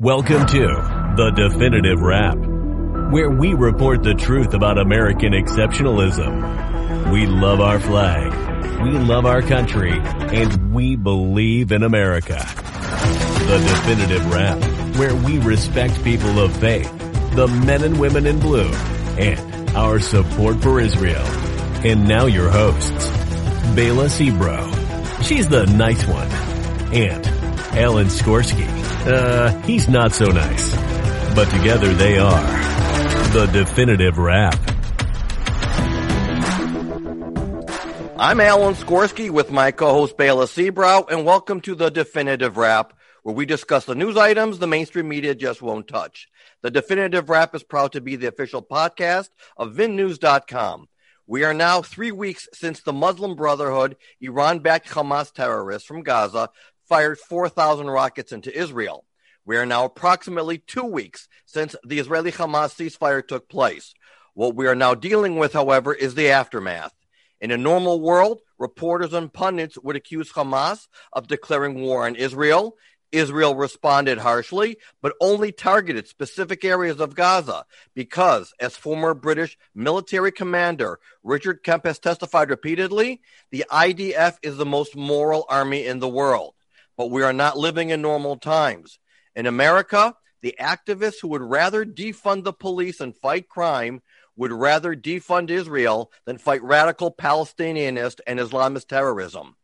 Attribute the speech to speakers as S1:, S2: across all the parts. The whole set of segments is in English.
S1: Welcome to The Definitive Wrap, where we report the truth about American exceptionalism. We love our flag, we love our country, and we believe in America. The Definitive Wrap, where we respect people of faith, the men and women in blue, and our support for Israel. And now your hosts, Bela Sebro. She's the nice one. And Alan Skorsky. Uh, he's not so nice. But together they are the definitive wrap.
S2: I'm Alan Skorsky with my co-host Bela Sebrow, and welcome to the Definitive Wrap, where we discuss the news items the mainstream media just won't touch. The Definitive Wrap is proud to be the official podcast of VinNews.com. We are now three weeks since the Muslim Brotherhood, Iran-backed Hamas terrorists from Gaza, fired 4,000 rockets into Israel. We are now approximately two weeks since the Israeli Hamas ceasefire took place. What we are now dealing with, however, is the aftermath. In a normal world, reporters and pundits would accuse Hamas of declaring war on Israel. Israel responded harshly, but only targeted specific areas of Gaza because, as former British military commander Richard Kemp has testified repeatedly, the IDF is the most moral army in the world but we are not living in normal times. In America, the activists who would rather defund the police and fight crime would rather defund Israel than fight radical Palestinianist and Islamist terrorism.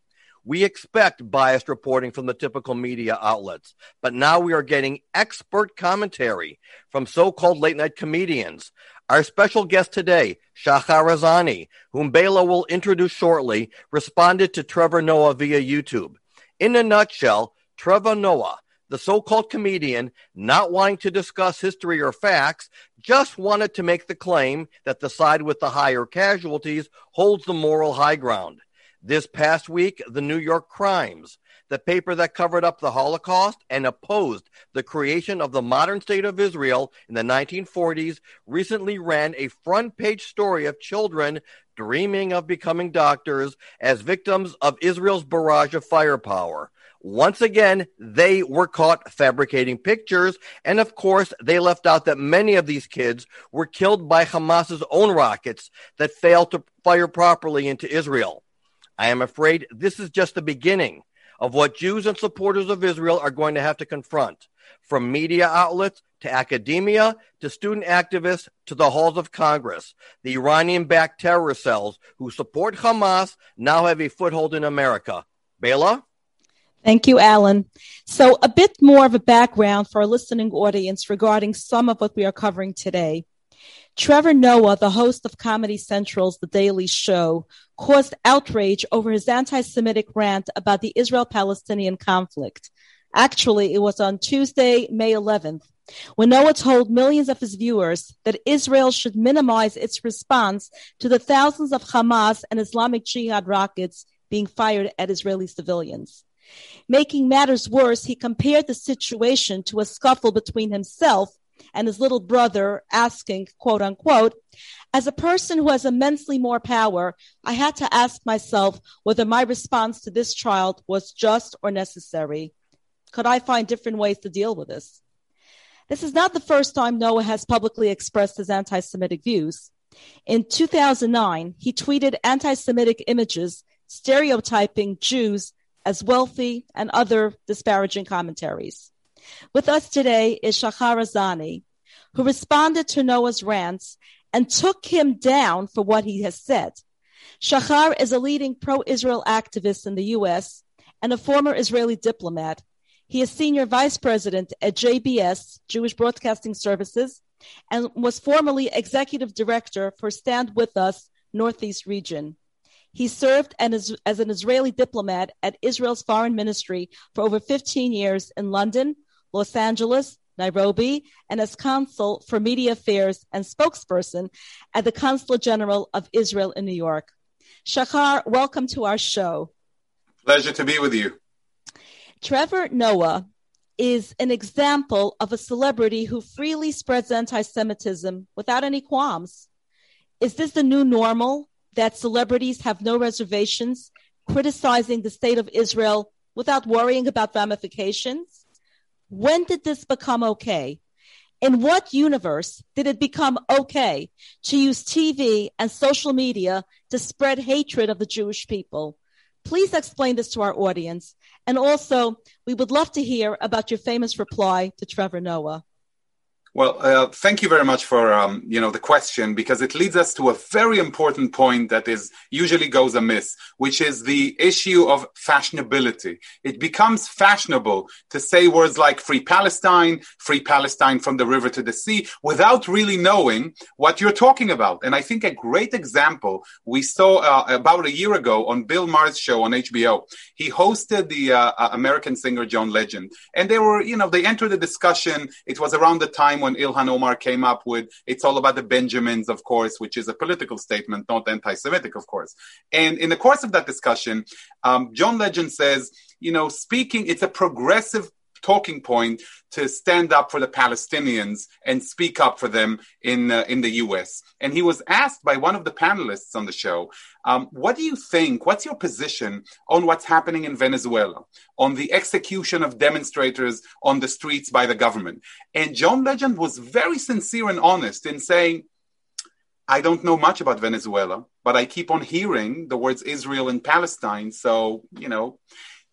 S2: We expect biased reporting from the typical media outlets, but now we are getting expert commentary from so called late night comedians. Our special guest today, Shahar Azani, whom Bela will introduce shortly, responded to Trevor Noah via YouTube. In a nutshell, Trevor Noah, the so called comedian, not wanting to discuss history or facts, just wanted to make the claim that the side with the higher casualties holds the moral high ground. This past week, the New York Crimes, the paper that covered up the Holocaust and opposed the creation of the modern state of Israel in the 1940s, recently ran a front page story of children dreaming of becoming doctors as victims of Israel's barrage of firepower. Once again, they were caught fabricating pictures. And of course, they left out that many of these kids were killed by Hamas's own rockets that failed to fire properly into Israel. I am afraid this is just the beginning of what Jews and supporters of Israel are going to have to confront from media outlets to academia to student activists to the halls of Congress. The Iranian backed terrorist cells who support Hamas now have a foothold in America. Bela?
S3: Thank you, Alan. So, a bit more of a background for our listening audience regarding some of what we are covering today. Trevor Noah, the host of Comedy Central's The Daily Show, caused outrage over his anti Semitic rant about the Israel Palestinian conflict. Actually, it was on Tuesday, May 11th, when Noah told millions of his viewers that Israel should minimize its response to the thousands of Hamas and Islamic Jihad rockets being fired at Israeli civilians. Making matters worse, he compared the situation to a scuffle between himself and his little brother, asking, quote unquote, as a person who has immensely more power, I had to ask myself whether my response to this child was just or necessary. Could I find different ways to deal with this? This is not the first time Noah has publicly expressed his anti Semitic views. In 2009, he tweeted anti Semitic images stereotyping Jews as wealthy and other disparaging commentaries. With us today is Shahar Azani, who responded to Noah's rants and took him down for what he has said. Shahar is a leading pro Israel activist in the U.S. and a former Israeli diplomat he is senior vice president at JBS, Jewish Broadcasting Services, and was formerly executive director for StandWithUs Northeast Region. He served as, an Israeli diplomat at Israel's foreign ministry for over 15 years in London, Los Angeles, Nairobi, and as consul for media affairs and spokesperson at the Consulate General of Israel in New York. Shahar, welcome to our show.
S4: Pleasure to be with you.
S3: Trevor Noah is an example of a celebrity who freely spreads anti Semitism without any qualms. Is this the new normal that celebrities have no reservations criticizing the state of Israel without worrying about ramifications? When did this become okay? In what universe did it become okay to use TV and social media to spread hatred of the Jewish people? Please explain this to our audience. And also, we would love to hear about your famous reply to Trevor Noah.
S4: Well, uh, thank you very much for um, you know the question because it leads us to a very important point that is usually goes amiss, which is the issue of fashionability. It becomes fashionable to say words like "free Palestine," "free Palestine from the river to the sea," without really knowing what you're talking about. And I think a great example we saw uh, about a year ago on Bill Maher's show on HBO. He hosted the uh, uh, American singer John Legend, and they were you know they entered the discussion. It was around the time when Ilhan Omar came up with it's all about the Benjamins, of course, which is a political statement, not anti-Semitic, of course. And in the course of that discussion, um, John Legend says, you know, speaking, it's a progressive talking point to stand up for the Palestinians and speak up for them in uh, in the U.S. And he was asked by one of the panelists on the show, um, "What do you think? What's your position on what's happening in Venezuela, on the execution of demonstrators on the streets by the government?" And John Legend was very sincere and honest in saying. I don't know much about Venezuela, but I keep on hearing the words Israel and Palestine. So, you know,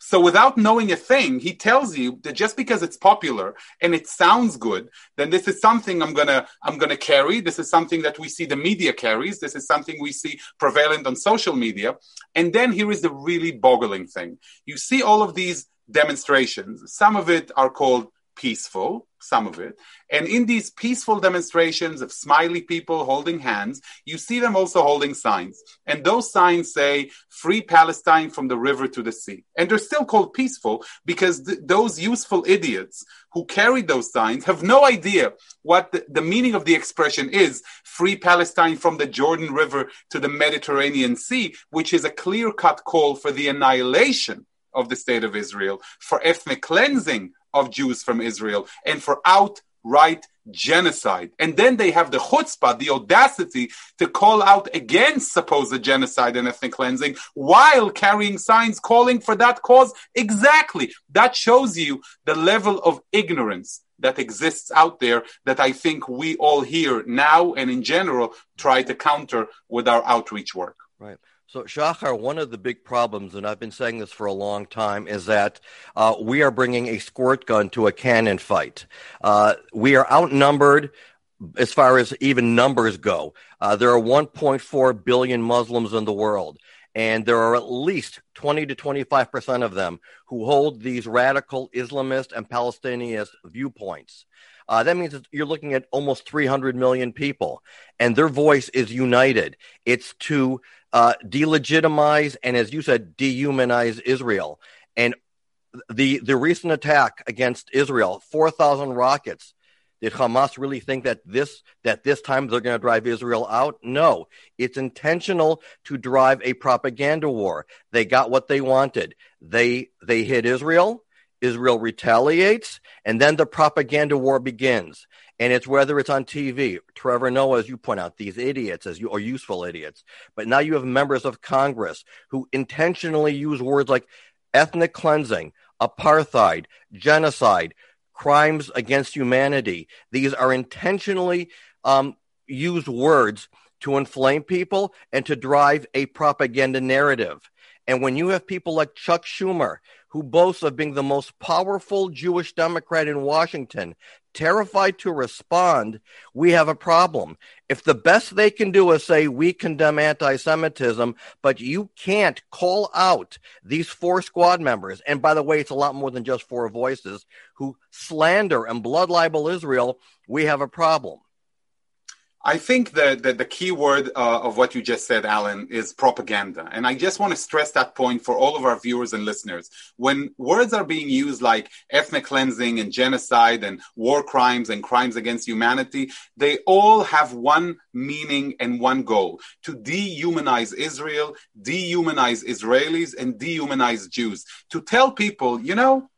S4: so without knowing a thing, he tells you that just because it's popular and it sounds good, then this is something I'm gonna I'm gonna carry. This is something that we see the media carries. This is something we see prevalent on social media. And then here is the really boggling thing. You see all of these demonstrations. Some of it are called peaceful, some of it. And in these peaceful demonstrations of smiley people holding hands, you see them also holding signs. And those signs say, Free Palestine from the river to the sea. And they're still called peaceful because th- those useful idiots who carried those signs have no idea what the, the meaning of the expression is Free Palestine from the Jordan River to the Mediterranean Sea, which is a clear cut call for the annihilation of the state of Israel, for ethnic cleansing of Jews from Israel and for outright genocide. And then they have the chutzpah, the audacity to call out against supposed genocide and ethnic cleansing while carrying signs calling for that cause. Exactly. That shows you the level of ignorance that exists out there that I think we all here now and in general try to counter with our outreach work.
S2: Right. So, Shahar, one of the big problems, and I've been saying this for a long time, is that uh, we are bringing a squirt gun to a cannon fight. Uh, we are outnumbered as far as even numbers go. Uh, there are 1.4 billion Muslims in the world, and there are at least 20 to 25 percent of them who hold these radical Islamist and Palestinian viewpoints. Uh, that means you're looking at almost 300 million people, and their voice is united. It's to uh, delegitimize and, as you said, dehumanize Israel. And the the recent attack against Israel, four thousand rockets. Did Hamas really think that this that this time they're going to drive Israel out? No, it's intentional to drive a propaganda war. They got what they wanted. They they hit Israel. Israel retaliates, and then the propaganda war begins and it's whether it's on TV, Trevor Noah, as you point out, these idiots as you or useful idiots. But now you have members of Congress who intentionally use words like ethnic cleansing, apartheid, genocide, crimes against humanity. These are intentionally um, used words to inflame people and to drive a propaganda narrative. And when you have people like Chuck Schumer, who boasts of being the most powerful Jewish Democrat in Washington, terrified to respond, we have a problem. If the best they can do is say, we condemn anti Semitism, but you can't call out these four squad members, and by the way, it's a lot more than just four voices, who slander and blood libel Israel, we have a problem.
S4: I think that the, the, key word uh, of what you just said, Alan, is propaganda. And I just want to stress that point for all of our viewers and listeners. When words are being used like ethnic cleansing and genocide and war crimes and crimes against humanity, they all have one meaning and one goal to dehumanize Israel, dehumanize Israelis, and dehumanize Jews. To tell people, you know,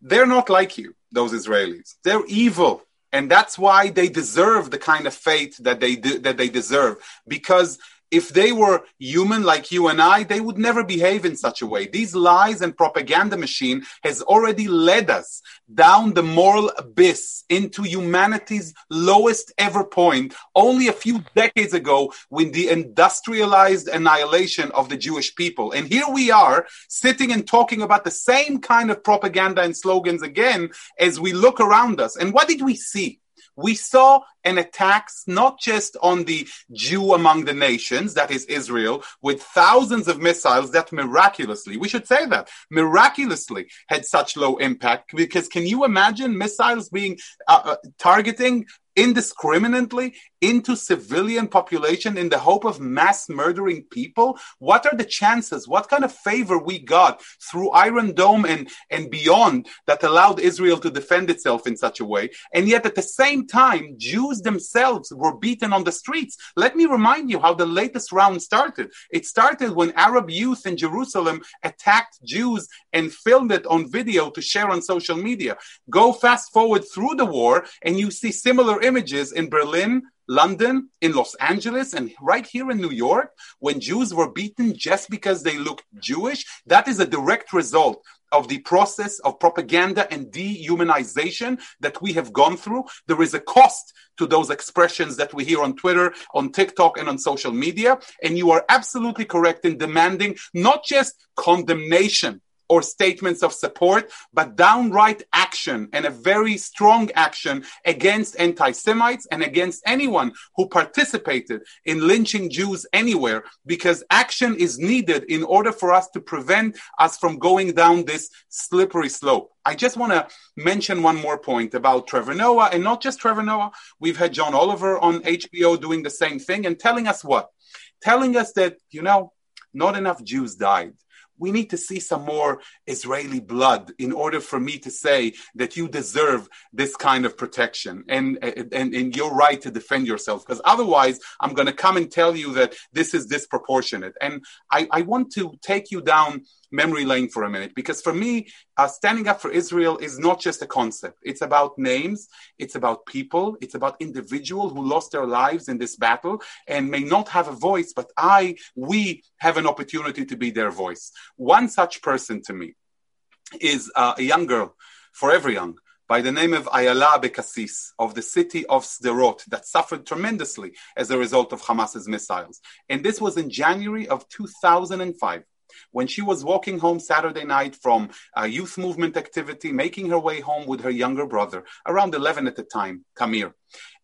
S4: they're not like you, those Israelis. They're evil and that's why they deserve the kind of fate that they do, that they deserve. Because if they were human like you and I, they would never behave in such a way. These lies and propaganda machine has already led us down the moral abyss into humanity's lowest ever point only a few decades ago when the industrialized annihilation of the Jewish people. And here we are sitting and talking about the same kind of propaganda and slogans again as we look around us. And what did we see? We saw an attack not just on the Jew among the nations, that is Israel, with thousands of missiles that miraculously, we should say that, miraculously had such low impact. Because can you imagine missiles being uh, uh, targeting indiscriminately into civilian population in the hope of mass murdering people? What are the chances? What kind of favor we got through iron dome and and beyond that allowed israel to defend itself in such a way? And yet at the same time jews themselves were beaten on the streets. Let me remind you how the latest round started. It started when arab youth in jerusalem attacked jews and filmed it on video to share on social media. Go fast forward through the war and you see similar images in Berlin, London, in Los Angeles, and right here in New York, when Jews were beaten just because they looked Jewish, that is a direct result of the process of propaganda and dehumanization that we have gone through. There is a cost to those expressions that we hear on Twitter, on TikTok, and on social media. And you are absolutely correct in demanding not just condemnation or statements of support, but downright action and a very strong action against anti Semites and against anyone who participated in lynching Jews anywhere, because action is needed in order for us to prevent us from going down this slippery slope. I just want to mention one more point about Trevor Noah, and not just Trevor Noah. We've had John Oliver on HBO doing the same thing and telling us what? Telling us that, you know, not enough Jews died we need to see some more Israeli blood in order for me to say that you deserve this kind of protection and, and, and your right to defend yourself. Because otherwise, I'm going to come and tell you that this is disproportionate. And I, I want to take you down memory lane for a minute because for me uh, standing up for israel is not just a concept. It's about names it's about people it's about individuals who lost their lives in this battle and may not have a voice but i we have an opportunity to be their voice. One such person to me is uh, a young girl forever young by the name of Ayala Abekassis of the city of Sderot that suffered tremendously as a result of Hamas's missiles. And this was in January of 2005 when she was walking home Saturday night from a youth movement activity, making her way home with her younger brother, around 11 at the time, Kamir.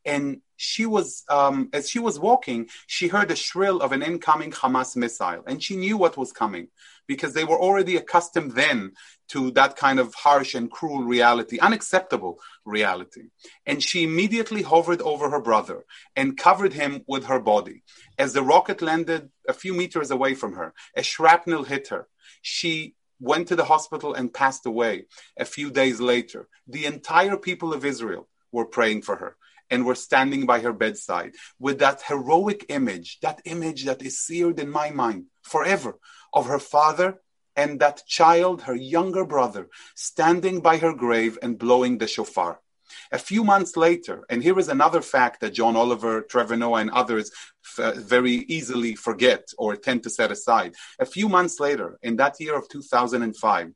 S4: And she was, um, as she was walking, she heard the shrill of an incoming Hamas missile, and she knew what was coming because they were already accustomed then to that kind of harsh and cruel reality, unacceptable reality. And she immediately hovered over her brother and covered him with her body. As the rocket landed a few meters away from her, a shrapnel hit her. She went to the hospital and passed away a few days later. The entire people of Israel were praying for her and were standing by her bedside with that heroic image, that image that is seared in my mind forever of her father and that child, her younger brother, standing by her grave and blowing the shofar. A few months later, and here is another fact that John Oliver, Trevor Noah, and others f- uh, very easily forget or tend to set aside. A few months later, in that year of 2005,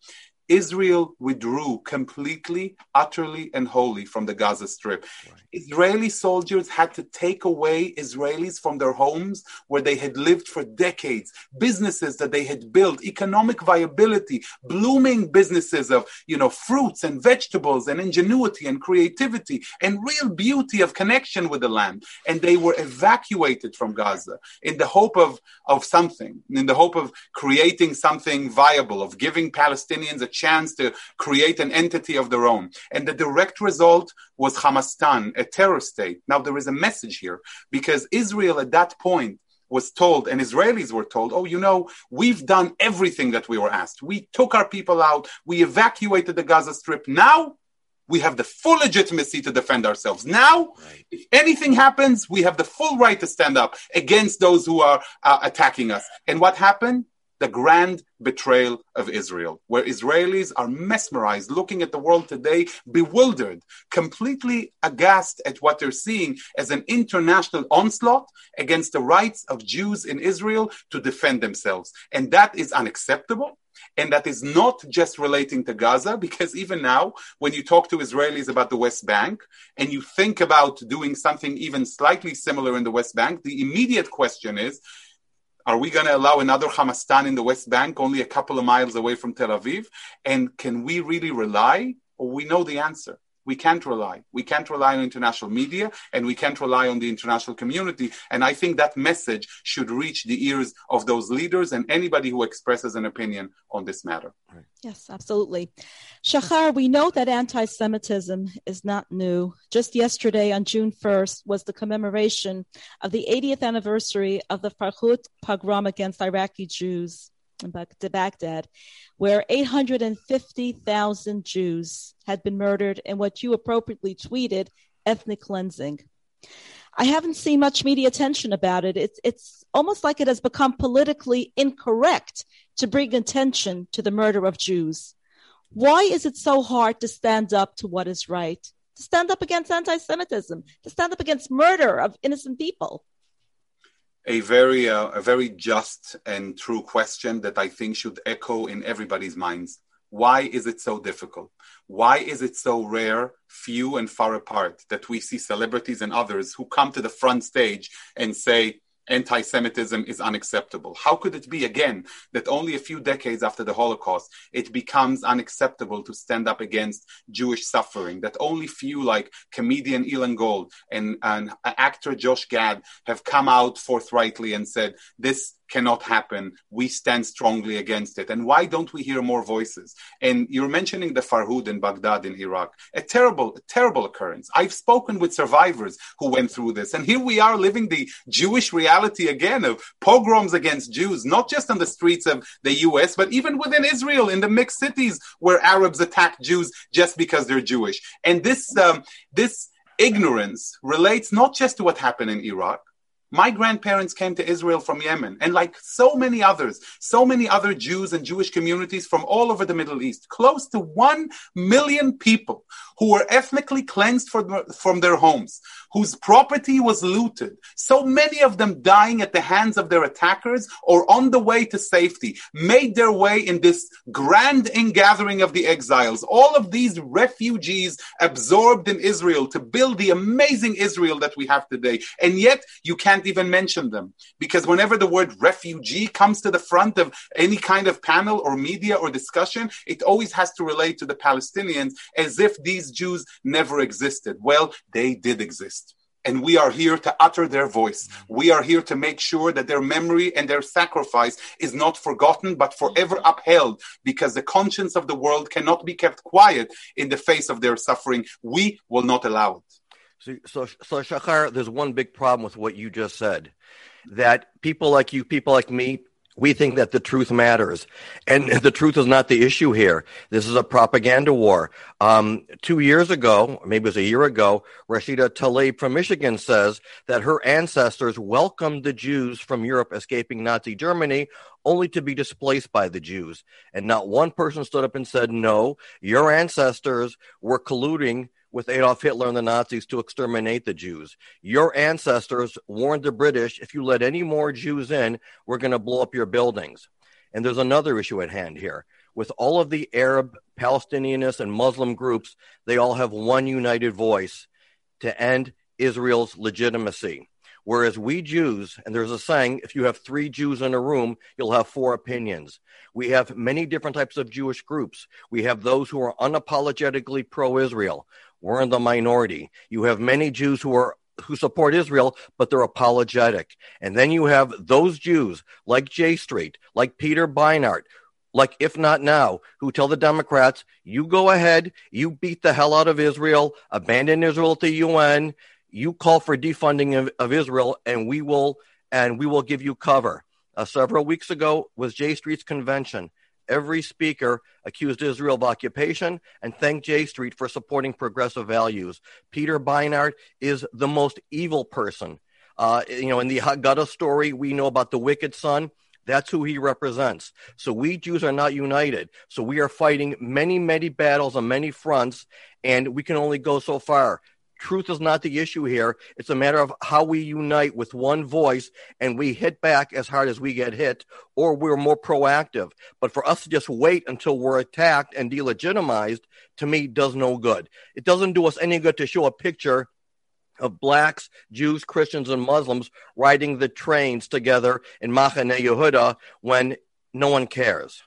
S4: Israel withdrew completely, utterly, and wholly from the Gaza Strip. Right. Israeli soldiers had to take away Israelis from their homes where they had lived for decades, businesses that they had built, economic viability, blooming businesses of, you know, fruits and vegetables and ingenuity and creativity and real beauty of connection with the land. And they were evacuated from Gaza in the hope of, of something, in the hope of creating something viable, of giving Palestinians a chance to create an entity of their own. And the direct result was Hamastan, a terror state. Now, there is a message here because Israel at that point was told, and Israelis were told, oh, you know, we've done everything that we were asked. We took our people out, we evacuated the Gaza Strip. Now, we have the full legitimacy to defend ourselves. Now, right. if anything happens, we have the full right to stand up against those who are uh, attacking us. And what happened? The grand betrayal of Israel, where Israelis are mesmerized, looking at the world today, bewildered, completely aghast at what they're seeing as an international onslaught against the rights of Jews in Israel to defend themselves. And that is unacceptable. And that is not just relating to Gaza, because even now, when you talk to Israelis about the West Bank and you think about doing something even slightly similar in the West Bank, the immediate question is are we going to allow another Hamastan in the West Bank, only a couple of miles away from Tel Aviv? And can we really rely? Or we know the answer. We can't rely. We can't rely on international media and we can't rely on the international community. And I think that message should reach the ears of those leaders and anybody who expresses an opinion on this matter.
S3: Yes, absolutely. Shahar, we know that anti Semitism is not new. Just yesterday, on June 1st, was the commemoration of the 80th anniversary of the Farhud pogrom against Iraqi Jews to Baghdad, where 850,000 Jews had been murdered in what you appropriately tweeted ethnic cleansing. I haven't seen much media attention about it. It's, it's almost like it has become politically incorrect to bring attention to the murder of Jews. Why is it so hard to stand up to what is right? To stand up against anti Semitism, to stand up against murder of innocent people?
S4: A very uh, a very just and true question that I think should echo in everybody's minds. Why is it so difficult? Why is it so rare, few and far apart that we see celebrities and others who come to the front stage and say, anti Semitism is unacceptable. How could it be, again, that only a few decades after the Holocaust, it becomes unacceptable to stand up against Jewish suffering? That only few, like comedian Elon Gold and, and actor Josh Gad, have come out forthrightly and said, this cannot happen. We stand strongly against it. And why don't we hear more voices? And you're mentioning the Farhud in Baghdad in Iraq. A terrible, a terrible occurrence. I've spoken with survivors who went through this. And here we are living the Jewish reality again of pogroms against Jews, not just on the streets of the US, but even within Israel in the mixed cities where Arabs attack Jews just because they're Jewish. And this, um, this, ignorance relates not just to what happened in Iraq, my grandparents came to Israel from Yemen, and like so many others, so many other Jews and Jewish communities from all over the Middle East, close to one million people who were ethnically cleansed from, from their homes, whose property was looted, so many of them dying at the hands of their attackers or on the way to safety, made their way in this grand ingathering of the exiles. All of these refugees absorbed in Israel to build the amazing Israel that we have today. And yet you can't even mention them because whenever the word refugee comes to the front of any kind of panel or media or discussion, it always has to relate to the Palestinians as if these these Jews never existed. Well, they did exist. And we are here to utter their voice. We are here to make sure that their memory and their sacrifice is not forgotten, but forever upheld, because the conscience of the world cannot be kept quiet in the face of their suffering. We will not allow it.
S2: So, so, so Shahar, there's one big problem with what you just said. That people like you, people like me, we think that the truth matters. And the truth is not the issue here. This is a propaganda war. Um, two years ago, maybe it was a year ago, Rashida Tlaib from Michigan says that her ancestors welcomed the Jews from Europe escaping Nazi Germany only to be displaced by the Jews. And not one person stood up and said, no, your ancestors were colluding with Adolf Hitler and the Nazis to exterminate the Jews. Your ancestors warned the British if you let any more Jews in, we're going to blow up your buildings. And there's another issue at hand here. With all of the Arab, Palestinianists, and Muslim groups, they all have one united voice to end Israel's legitimacy. Whereas we Jews, and there's a saying, if you have three Jews in a room, you'll have four opinions. We have many different types of Jewish groups. We have those who are unapologetically pro Israel. We're in the minority. You have many Jews who are who support Israel, but they're apologetic. And then you have those Jews like J Street, like Peter Beinart, like if not now, who tell the Democrats, you go ahead, you beat the hell out of Israel, abandon Israel the UN, you call for defunding of, of Israel, and we will and we will give you cover. Uh, several weeks ago was J Street's convention. Every speaker accused Israel of occupation and thanked J Street for supporting progressive values. Peter Beinart is the most evil person. Uh, you know, in the Haggadah story, we know about the wicked son. That's who he represents. So we Jews are not united. So we are fighting many, many battles on many fronts, and we can only go so far. Truth is not the issue here. It's a matter of how we unite with one voice and we hit back as hard as we get hit, or we're more proactive. But for us to just wait until we're attacked and delegitimized, to me, does no good. It doesn't do us any good to show a picture of blacks, Jews, Christians, and Muslims riding the trains together in Machane Yehuda when no one cares.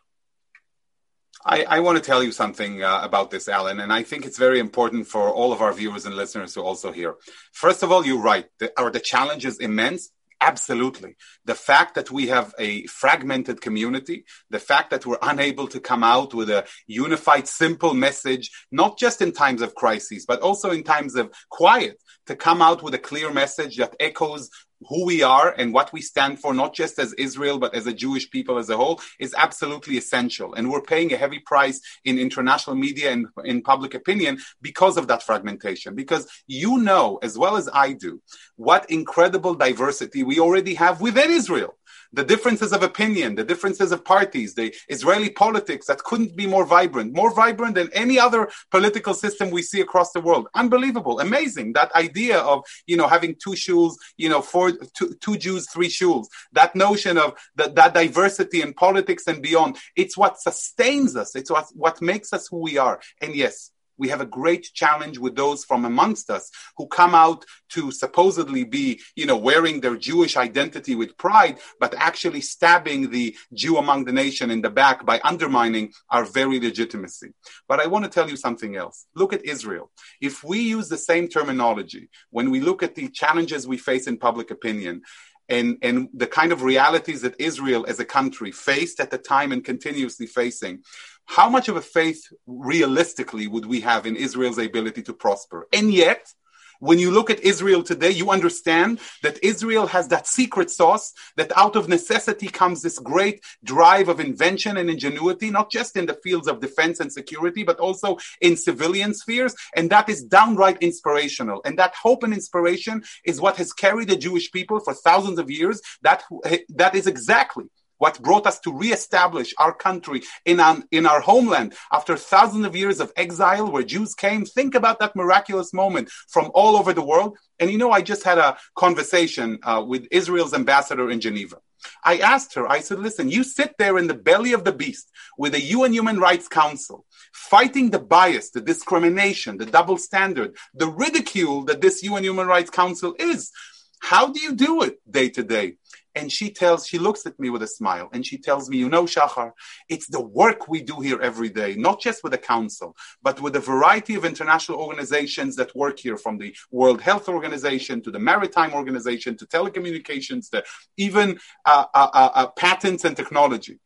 S4: I, I, want to tell you something uh, about this, Alan, and I think it's very important for all of our viewers and listeners to also hear. First of all, you're right. The, the challenge is immense. Absolutely. The fact that we have a fragmented community, the fact that we're unable to come out with a unified, simple message, not just in times of crises, but also in times of quiet, to come out with a clear message that echoes who we are and what we stand for, not just as Israel, but as a Jewish people as a whole, is absolutely essential. And we're paying a heavy price in international media and in public opinion because of that fragmentation. Because you know, as well as I do, what incredible diversity we already have within Israel the differences of opinion, the differences of parties, the Israeli politics that couldn't be more vibrant, more vibrant than any other political system we see across the world. Unbelievable, amazing. That idea of, you know, having two shuls, you know, four, two, two Jews, three shuls, that notion of that, that diversity in politics and beyond, it's what sustains us. It's what, what makes us who we are. And yes, we have a great challenge with those from amongst us who come out to supposedly be, you know, wearing their Jewish identity with pride, but actually stabbing the Jew among the nation in the back by undermining our very legitimacy. But I want to tell you something else. Look at Israel. If we use the same terminology when we look at the challenges we face in public opinion, and, and the kind of realities that Israel as a country faced at the time and continuously facing, how much of a faith realistically would we have in Israel's ability to prosper? And yet, when you look at Israel today, you understand that Israel has that secret sauce that out of necessity comes this great drive of invention and ingenuity, not just in the fields of defense and security, but also in civilian spheres. And that is downright inspirational. And that hope and inspiration is what has carried the Jewish people for thousands of years. That, that is exactly what brought us to reestablish our country in, our, in our homeland after thousands of years of exile where Jews came. Think about that miraculous moment from all over the world. And you know, I just had a conversation uh, with Israel's ambassador in Geneva. I asked her, I said, listen, you sit there in the belly of the beast with the UN Human Rights Council, fighting the bias, the discrimination, the double standard, the ridicule that this UN Human Rights Council is. How do you do it day to day? And she tells, she looks at me with a smile and she tells me, you know, Shahar, it's the work we do here every day, not just with the council, but with a variety of international organizations that work here from the World Health Organization to the Maritime Organization to telecommunications to even uh, uh, uh, uh patents and technology.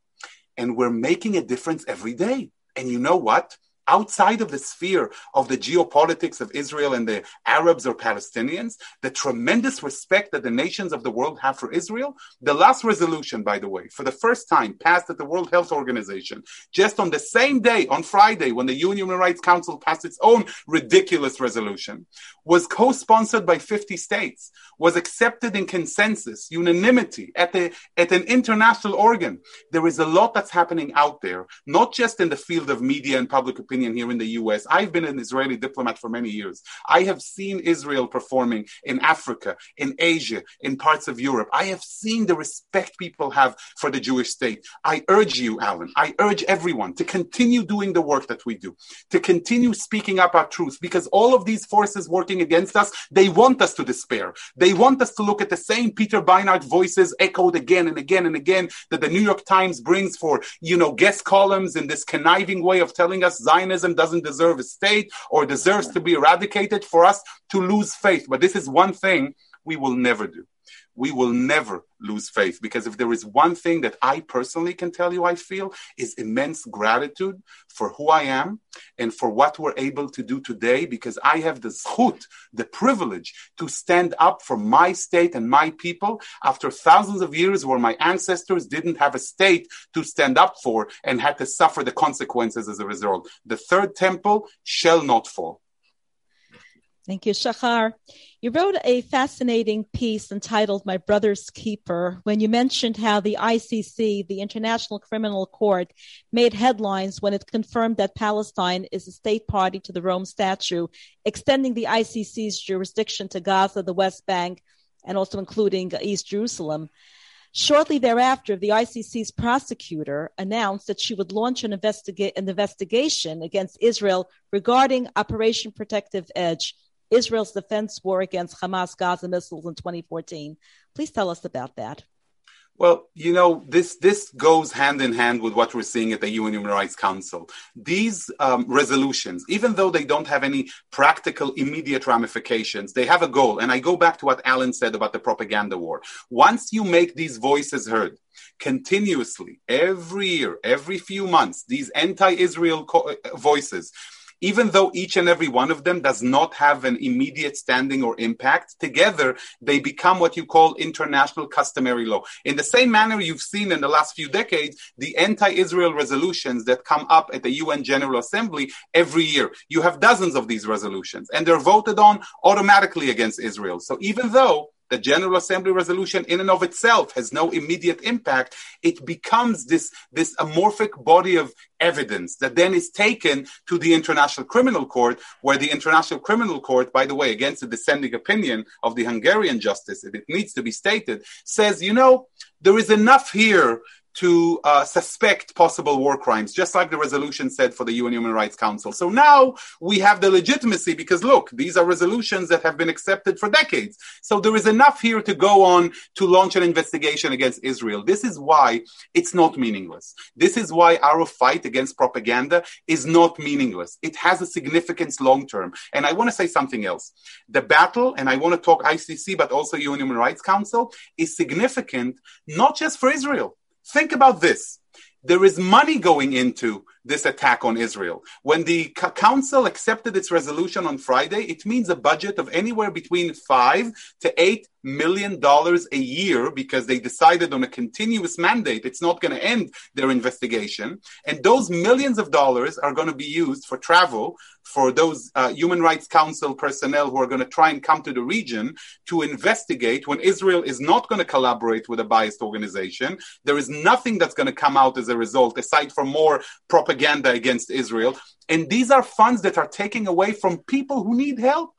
S4: And we're making a difference every day. And you know what? Outside of the sphere of the geopolitics of Israel and the Arabs or Palestinians, the tremendous respect that the nations of the world have for Israel. The last resolution, by the way, for the first time passed at the World Health Organization, just on the same day, on Friday, when the UN Human Rights Council passed its own ridiculous resolution, was co-sponsored by 50 states, was accepted in consensus, unanimity at, the, at an international organ. There is a lot that's happening out there, not just in the field of media and public opinion, opinion here in the US. I've been an Israeli diplomat for many years. I have seen Israel performing in Africa, in Asia, in parts of Europe. I have seen the respect people have for the Jewish state. I urge you, Alan, I urge everyone to continue doing the work that we do, to continue speaking up our truth, because all of these forces working against us, they want us to despair. They want us to look at the same Peter Beinart voices echoed again and again and again that the New York Times brings for, you know, guest columns in this conniving way of telling us Zion Zionism doesn't deserve a state or deserves to be eradicated for us to lose faith. But this is one thing we will never do. We will never lose faith because if there is one thing that I personally can tell you I feel is immense gratitude for who I am and for what we're able to do today because I have the zchut, the privilege to stand up for my state and my people after thousands of years where my ancestors didn't have a state to stand up for and had to suffer the consequences as a result. The third temple shall not fall.
S3: Thank you, Shahar. You wrote a fascinating piece entitled My Brother's Keeper when you mentioned how the ICC, the International Criminal Court, made headlines when it confirmed that Palestine is a state party to the Rome Statute, extending the ICC's jurisdiction to Gaza, the West Bank, and also including East Jerusalem. Shortly thereafter, the ICC's prosecutor announced that she would launch an, investiga- an investigation against Israel regarding Operation Protective Edge Israel's defense war against Hamas Gaza missiles in 2014. Please tell us about that.
S4: Well, you know, this this goes hand in hand with what we're seeing at the UN Human Rights Council. These um, resolutions, even though they don't have any practical, immediate ramifications, they have a goal. And I go back to what Alan said about the propaganda war. Once you make these voices heard, continuously, every year, every few months, these anti-Israel co- voices even though each and every one of them does not have an immediate standing or impact, together they become what you call international customary law. In the same manner you've seen in the last few decades, the anti-Israel resolutions that come up at the UN General Assembly every year. You have dozens of these resolutions and they're voted on automatically against Israel. So even though the General Assembly resolution in and of itself has no immediate impact, it becomes this, this amorphic body of evidence that then is taken to the International Criminal Court, where the International Criminal Court, by the way, against the dissenting opinion of the Hungarian justice, it needs to be stated, says, you know, there is enough here to uh, suspect possible war crimes, just like the resolution said for the UN Human Rights Council. So now we have the legitimacy because look, these are resolutions that have been accepted for decades. So there is enough here to go on to launch an investigation against Israel. This is why it's not meaningless. This is why our fight against propaganda is not meaningless. It has a significance long term. And I want to say something else. The battle, and I want to talk ICC, but also UN Human Rights Council, is significant not just for Israel. Think about this. There is money going into this attack on Israel. When the council accepted its resolution on Friday, it means a budget of anywhere between five to eight million dollars a year because they decided on a continuous mandate. It's not going to end their investigation. And those millions of dollars are going to be used for travel for those uh, Human Rights Council personnel who are going to try and come to the region to investigate when Israel is not going to collaborate with a biased organization. There is nothing that's going to come out as a result aside from more propaganda against Israel. And these are funds that are taking away from people who need help.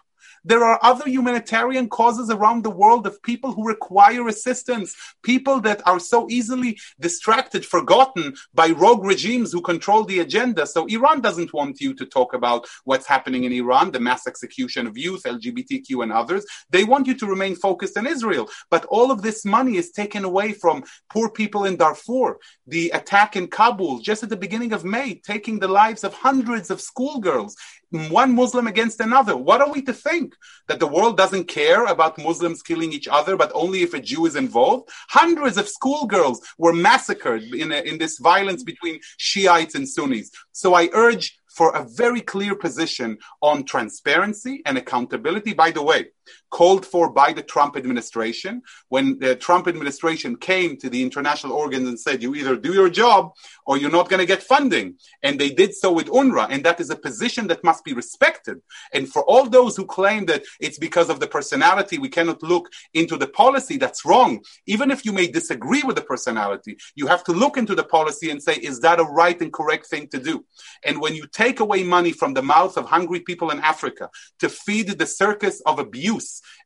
S4: There are other humanitarian causes around the world of people who require assistance, people that are so easily distracted, forgotten by rogue regimes who control the agenda. So Iran doesn't want you to talk about what's happening in Iran, the mass execution of youth, LGBTQ, and others. They want you to remain focused on Israel. But all of this money is taken away from poor people in Darfur. The attack in Kabul just at the beginning of May, taking the lives of hundreds of schoolgirls one Muslim against another. What are we to think? That the world doesn't care about Muslims killing each other, but only if a Jew is involved? Hundreds of schoolgirls were massacred in, a, in this violence between Shiites and Sunnis. So I urge for a very clear position on transparency and accountability. By the way, called for by the Trump administration. When the Trump administration came to the international organs and said, you either do your job or you're not going to get funding. And they did so with UNRWA. And that is a position that must be respected. And for all those who claim that it's because of the personality, we cannot look into the policy, that's wrong. Even if you may disagree with the personality, you have to look into the policy and say, is that a right and correct thing to do? And when you take away money from the mouth of hungry people in Africa to feed the circus of abuse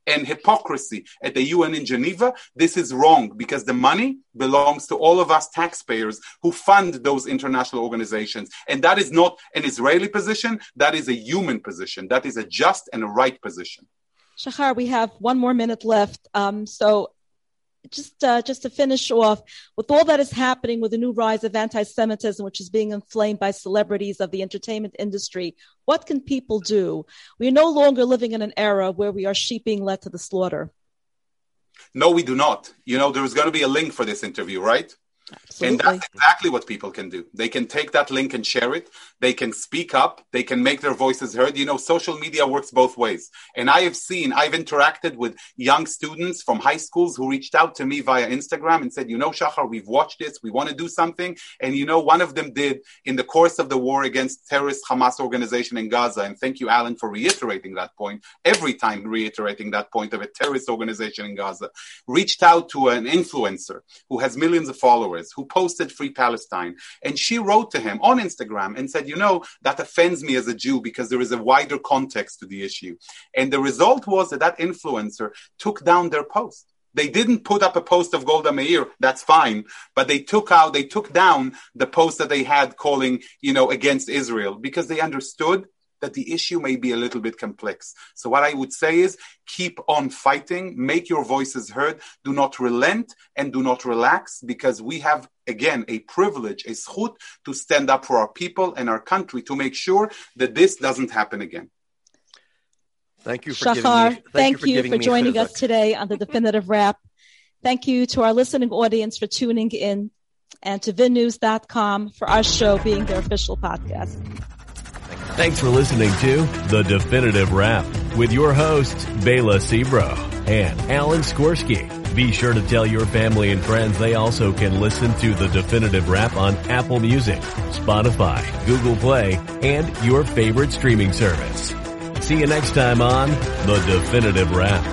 S4: and hypocrisy at the UN in Geneva, this is wrong because the money belongs to all of us taxpayers who fund those international organizations. And that is not an Israeli position, that is a human position. That is a just and a right position.
S3: Shahar, we have one more minute left. Um, so just uh, just to finish off with all that is happening with the new rise of anti-Semitism, which is being inflamed by celebrities of the entertainment industry, what can people do? We are no longer living in an era where we are sheep being led to the slaughter.
S4: No, we do not. You know, there is going to be a link for this interview, right? Absolutely. And that's exactly what people can do. They can take that link and share it. They can speak up. They can make their voices heard. You know, social media works both ways. And I have seen, I've interacted with young students from high schools who reached out to me via Instagram and said, you know, Shahar, we've watched this. We want to do something. And you know, one of them did in the course of the war against terrorist Hamas organization in Gaza. And thank you, Alan, for reiterating that point. Every time reiterating that point of a terrorist organization in Gaza. Reached out to an influencer who has millions of followers who posted Free Palestine. And she wrote to him on Instagram and said, You know, that offends me as a Jew because there is a wider context to the issue. And the result was that that influencer took down their post. They didn't put up a post of Golda Meir. That's fine, but they took out, they took down the post that they had calling, you know, against Israel because they understood that the issue may be a little bit complex. So what I would say is keep on fighting, make your voices heard, do not relent and do not relax because we have again a privilege, a zchut to stand up for our people and our country to make sure that this doesn't happen again.
S2: Thank you
S3: for Shahar, me, thank, you for, you for joining us today on the definitive wrap. Thank you to our listening audience for tuning in and to vinnews.com for our show being their official podcast.
S1: Thanks for listening to The Definitive Wrap with your hosts, Bela Sebro and Alan Skorsky. Be sure to tell your family and friends they also can listen to The Definitive Wrap on Apple Music, Spotify, Google Play, and your favorite streaming service. See you next time on The Definitive Wrap.